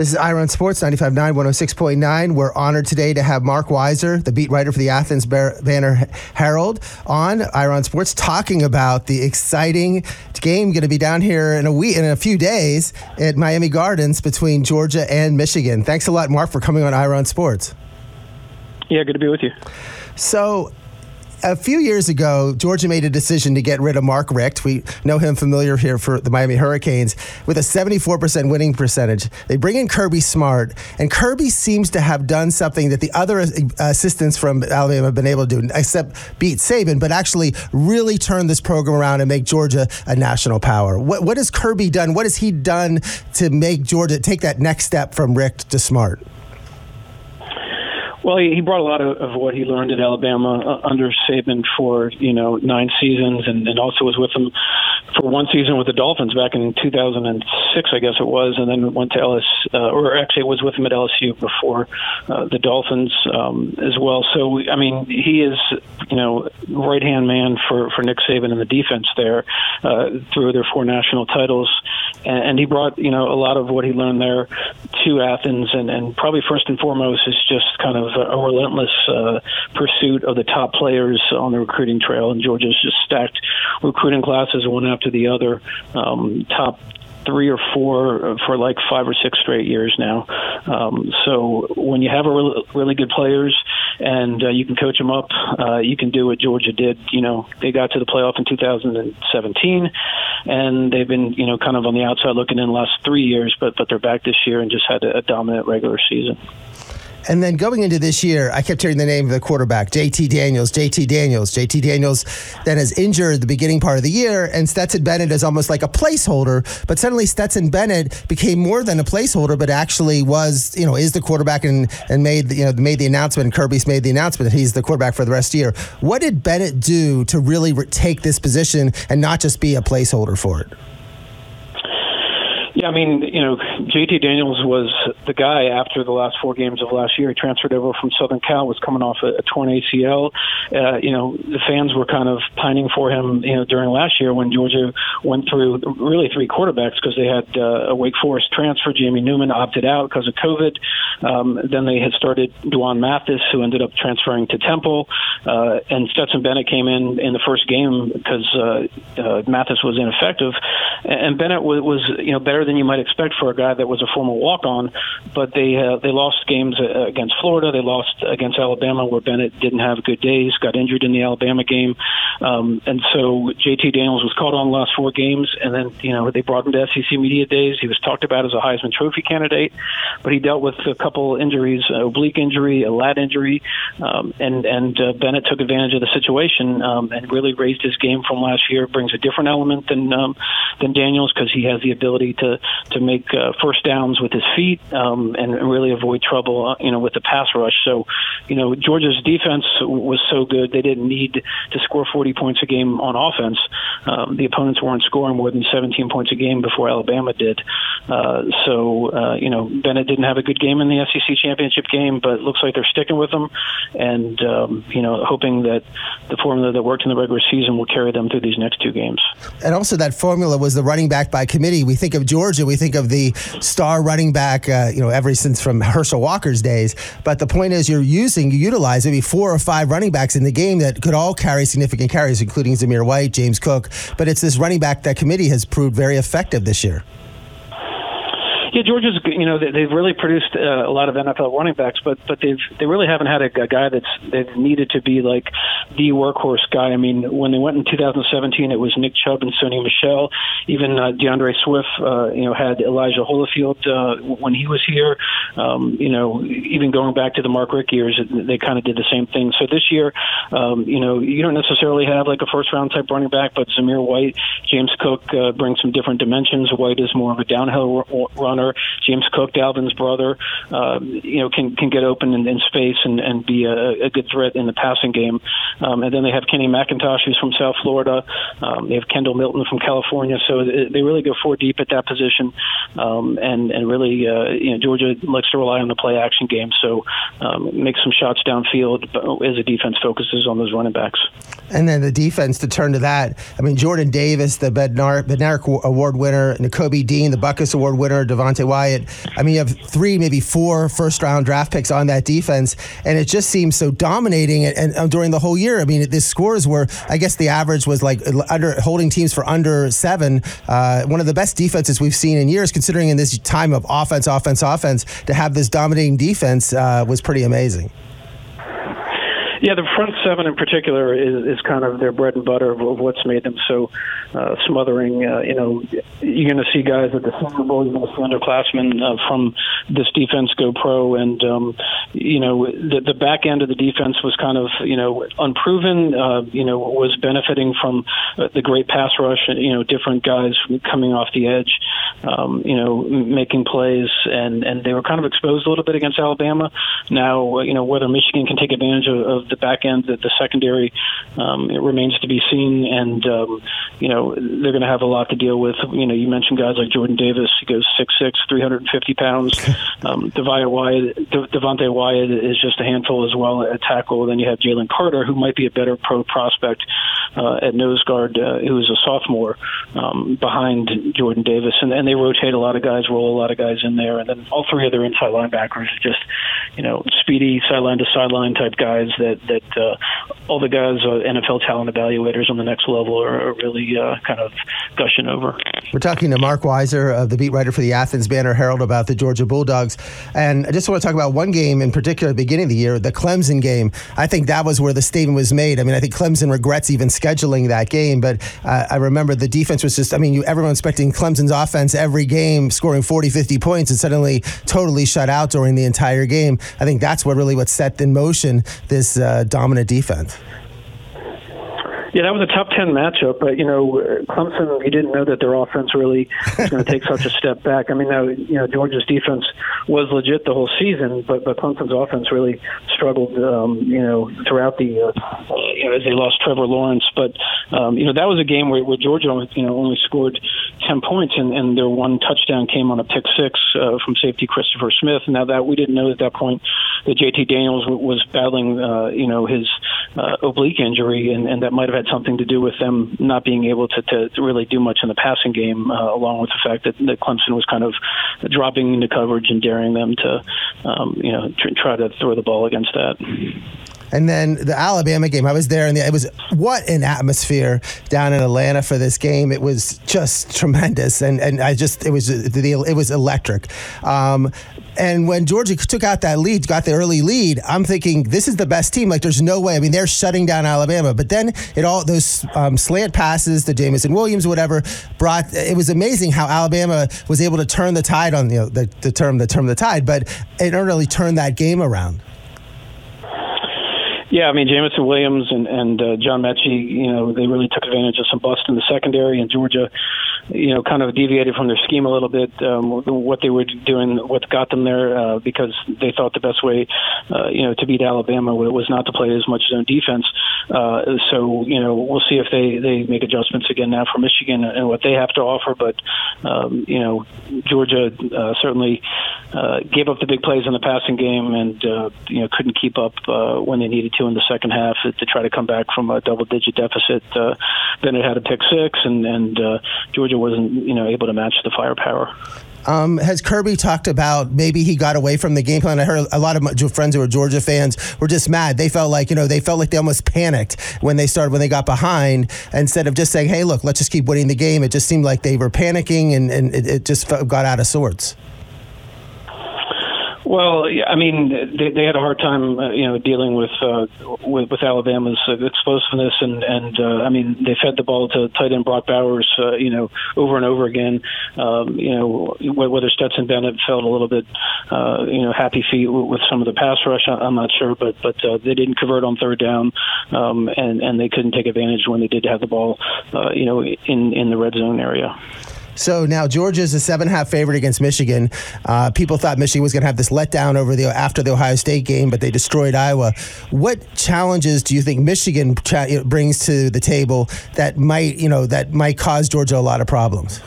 This is Iron Sports 95.9, 106.9. We're honored today to have Mark Weiszer, the beat writer for the Athens Banner Herald, on Iron Sports, talking about the exciting game going to be down here in a week, in a few days at Miami Gardens between Georgia and Michigan. Thanks a lot, Mark, for coming on Iron Sports. Yeah, good to be with you. So, a few years ago, Georgia made a decision to get rid of Mark Richt. We know him familiar here for the Miami Hurricanes with a 74% winning percentage. They bring in Kirby Smart, and Kirby seems to have done something that the other assistants from Alabama have been able to do, except beat Saban, but actually really turn this program around and make Georgia a national power. What, what has Kirby done? What has he done to make Georgia take that next step from Richt to Smart? Well, he brought a lot of, of what he learned at Alabama uh, under Saban for you know nine seasons, and, and also was with him for one season with the Dolphins back in 2006, I guess it was, and then went to LS, uh, or actually was with him at LSU before uh, the Dolphins um, as well. So, I mean, he is you know right hand man for for Nick Saban and the defense there uh, through their four national titles, and, and he brought you know a lot of what he learned there to Athens, and, and probably first and foremost is just kind of a relentless uh, pursuit of the top players on the recruiting trail, and Georgia's just stacked recruiting classes one after the other. Um, top three or four for like five or six straight years now. Um, so when you have a really, really good players and uh, you can coach them up, uh, you can do what Georgia did. You know, they got to the playoff in 2017, and they've been you know kind of on the outside looking in the last three years, but but they're back this year and just had a, a dominant regular season. And then going into this year, I kept hearing the name of the quarterback, JT Daniels, JT Daniels, JT Daniels, then has injured the beginning part of the year, and Stetson Bennett is almost like a placeholder. But suddenly Stetson Bennett became more than a placeholder, but actually was, you know, is the quarterback and, and made, you know, made the announcement, Kirby's made the announcement that he's the quarterback for the rest of the year. What did Bennett do to really take this position and not just be a placeholder for it? Yeah, I mean, you know, JT Daniels was the guy after the last four games of last year. He transferred over from Southern Cal, was coming off a, a torn ACL. Uh, you know, the fans were kind of pining for him, you know, during last year when Georgia went through really three quarterbacks because they had uh, a Wake Forest transfer. Jamie Newman opted out because of COVID. Um, then they had started D'Wan Mathis, who ended up transferring to Temple, uh, and Stetson Bennett came in in the first game because uh, uh, Mathis was ineffective, and Bennett was, was you know better than you might expect for a guy that was a former walk-on. But they uh, they lost games uh, against Florida. They lost against Alabama, where Bennett didn't have good days. Got injured in the Alabama game, um, and so JT Daniels was caught on the last four games. And then you know they brought him to SEC media days. He was talked about as a Heisman Trophy candidate, but he dealt with a couple injuries, an oblique injury, a lat injury, um, and and uh, Bennett took advantage of the situation um, and really raised his game from last year. Brings a different element than um, than Daniels because he has the ability to to make uh, first downs with his feet um, and really avoid trouble, uh, you know, with the pass rush. So, you know, Georgia's defense was so good they didn't need to score 40 points a game on offense. Um, the opponents weren't scoring more than 17 points a game before Alabama did. Uh, so, uh, you know, Bennett didn't have a good game in the SEC championship game, but looks like they're sticking with him, and um, you know, hoping that the formula that worked in the regular season will carry them through these next two games. And also, that formula was the running back by committee. We think of we think of the star running back, uh, you know, ever since from Herschel Walker's days. But the point is, you're using, you utilize maybe four or five running backs in the game that could all carry significant carries, including Zamir White, James Cook. But it's this running back that committee has proved very effective this year. Yeah, Georgia's you know they've really produced uh, a lot of NFL running backs, but but they've they really haven't had a, a guy that's they've needed to be like the workhorse guy. I mean, when they went in 2017, it was Nick Chubb and Sony Michel. Even uh, D'Andre Swift, uh, you know, had Elijah Holyfield uh, when he was here. Um, you know, even going back to the Mark Richt years, they kind of did the same thing. So this year, um, you know, you don't necessarily have like a first round type running back, but Zamir White, James Cook uh, brings some different dimensions. White is more of a downhill runner James Cook, Dalvin's brother, uh, you know, can can get open in, in space and, and be a, a good threat in the passing game. Um, and then they have Kenny McIntosh, who's from South Florida. Um, they have Kendall Milton from California. So they really go four deep at that position. Um, and and really, uh, you know, Georgia likes to rely on the play action game. So um, make some shots downfield as the defense focuses on those running backs. And then the defense to turn to that. I mean, Jordan Davis, the Bednarik, Bednarik Award winner, Nakobe Dean, the Butkus Award winner, Devon Devonte Wyatt. I mean, you have three, maybe four first round draft picks on that defense, and it just seems so dominating. And, and, and during the whole year, I mean, the scores were, I guess, the average was like under holding teams for under seven. Uh, one of the best defenses we've seen in years, considering in this time of offense, offense, offense, to have this dominating defense uh, was pretty amazing. Yeah, the front seven in particular is, is kind of their bread and butter of, of what's made them so uh, smothering. Uh, you know, you're going to see guys at the Senior Bowl, you're going to see underclassmen uh, from this defense go pro, and um, you know the, the back end of the defense was kind of you know unproven. Uh, you know, was benefiting from uh, the great pass rush. And, you know, different guys coming off the edge. Um, you know, making plays, and and they were kind of exposed a little bit against Alabama. Now, you know, whether Michigan can take advantage of, of the back end, the, the secondary, um, it remains to be seen. And um, you know they're going to have a lot to deal with. You know, you mentioned guys like Jordan Davis. He goes six six, three hundred and fifty pounds. Um, Devonte Wyatt, De- Devonte Wyatt is just a handful as well at tackle. Then you have Jalen Carter, who might be a better pro prospect at nose guard, uh, who is a sophomore um, behind Jordan Davis, and, and they rotate a lot of guys, roll a lot of guys in there, and then all three of their inside linebackers are just you know speedy sideline to sideline type guys that that uh, all the guys, uh, NFL talent evaluators on the next level, are, are really uh, kind of gushing over. We're talking to Mark Weiszer, uh, the beat writer for the Athens Banner Herald, about the Georgia Bulldogs, and I just want to talk about one game in particular at the beginning of the year, the Clemson game. I think that was where the statement was made. I mean, I think Clemson regrets even scheduling that game, but uh, I remember the defense was just. I mean, you, everyone expecting Clemson's offense every game scoring 40, 50 points, and suddenly totally shut out during the entire game. I think that's what really what set in motion this uh, dominant defense. Yeah, that was a top ten matchup, but you know, Clemson, we didn't know that their offense really was going to take such a step back. I mean, now you know Georgia's defense was legit the whole season, but but Clemson's offense really struggled, um, you know, throughout the uh, you know, as they lost Trevor Lawrence. But um, you know, that was a game where, where Georgia, you know, only scored ten points, and, and their one touchdown came on a pick six uh, from safety Christopher Smith. Now that we didn't know at that point that JT Daniels was battling, uh, you know, his uh, oblique injury, and, and that might have had something to do with them not being able to, to really do much in the passing game, uh, along with the fact that, that Clemson was kind of dropping into coverage and daring them to, um, you know, tr- try to throw the ball against that. And then the Alabama game, I was there, and it was what an atmosphere down in Atlanta for this game. It was just tremendous, and and I just it was it was electric. Um, and when Georgia took out that lead, got the early lead, I'm thinking this is the best team. Like there's no way. I mean, they're shutting down Alabama. But then it all those um, slant passes, the Jameson Williams, whatever, brought. It was amazing how Alabama was able to turn the tide on you know the, the term the term the tide, but it really turned that game around. Yeah, I mean Jameson Williams and and uh, John Metchie, you know, they really took advantage of some bust in the secondary, and Georgia, you know, kind of deviated from their scheme a little bit. Um, what they were doing, what got them there, uh, because they thought the best way, uh, you know, to beat Alabama was not to play as much zone defense. Uh, so you know, we'll see if they they make adjustments again now for Michigan and what they have to offer. But um, you know, Georgia uh, certainly uh, gave up the big plays in the passing game, and uh, you know, couldn't keep up uh, when they needed to in the second half to try to come back from a double-digit deficit. Uh, it had a pick six, and and uh, Georgia wasn't you know able to match the firepower. Um, has Kirby talked about maybe he got away from the game plan? I heard a lot of my friends who were Georgia fans were just mad. They felt like you know they felt like they almost panicked when they started when they got behind instead of just saying, "Hey, look, let's just keep winning the game." It just seemed like they were panicking and, and it, it just got out of sorts. Well, I mean, they, they had a hard time, uh, you know, dealing with, uh, with with Alabama's uh, explosiveness, and and uh, I mean, they fed the ball to tight end Brock Bowers, uh, you know, over and over again. Um, you know, whether Stetson Bennett felt a little bit, uh, you know, happy feet with some of the pass rush, I'm not sure, but but uh, they didn't convert on third down, um, and and they couldn't take advantage when they did have the ball, uh, you know, in in the red zone area. So now Georgia is a seven and a half favorite against Michigan. Uh, people thought Michigan was going to have this letdown over the after the Ohio State game, but they destroyed Iowa. What challenges do you think Michigan brings to the table that might you know that might cause Georgia a lot of problems?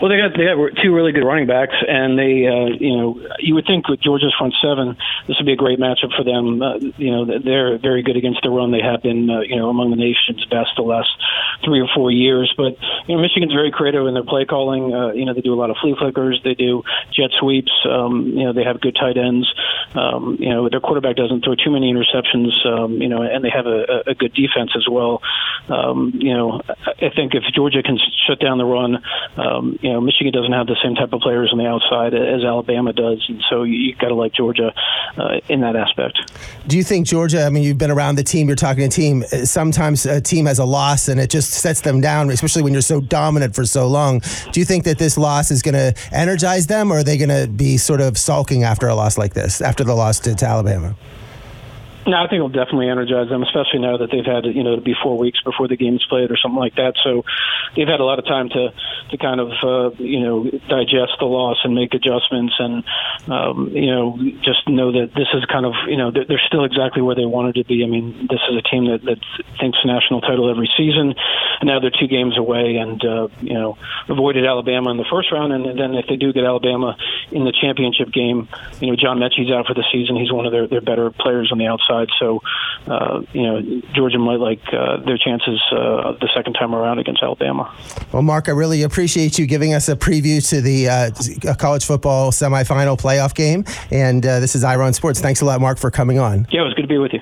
Well, they got they have two really good running backs, and they, uh, you know, you would think with Georgia's front seven, this would be a great matchup for them. Uh, you know, they're very good against the run. They have been, uh, you know, among the nation's best the last three or four years. But you know, Michigan's very creative in their play calling. Uh, you know, they do a lot of flea flickers. They do jet sweeps. Um, you know, they have good tight ends. Um, you know, their quarterback doesn't throw too many interceptions. Um, you know, and they have a, a good defense as well. Um, you know, I think if Georgia can shut down the run, um, you know, Michigan doesn't have the same type of players on the outside as Alabama does, and so you, you got to like Georgia uh, in that aspect. Do you think Georgia? I mean, you've been around the team. You're talking to team. Sometimes a team has a loss, and it just sets them down, especially when you're so dominant for so long. Do you think that this loss is going to energize them, or are they going to be sort of sulking after a loss like this, after the loss to Alabama? No, I think it'll definitely energize them, especially now that they've had you know to be four weeks before the game's played or something like that. So they've had a lot of time to to kind of uh, you know digest the loss and make adjustments, and um, you know just know that this is kind of you know they're still exactly where they wanted to be. I mean, this is a team that that thinks national title every season, and now they're two games away, and uh, you know avoided Alabama in the first round, and then if they do get Alabama in the championship game, you know John Metchie's out for the season. He's one of their their better players on the outside. So, uh, you know, Georgia might like uh, their chances uh, the second time around against Alabama. Well, Mark, I really appreciate you giving us a preview to the uh, college football semifinal playoff game. And uh, this is Iron Sports. Thanks a lot, Mark, for coming on. Yeah, it was good to be with you.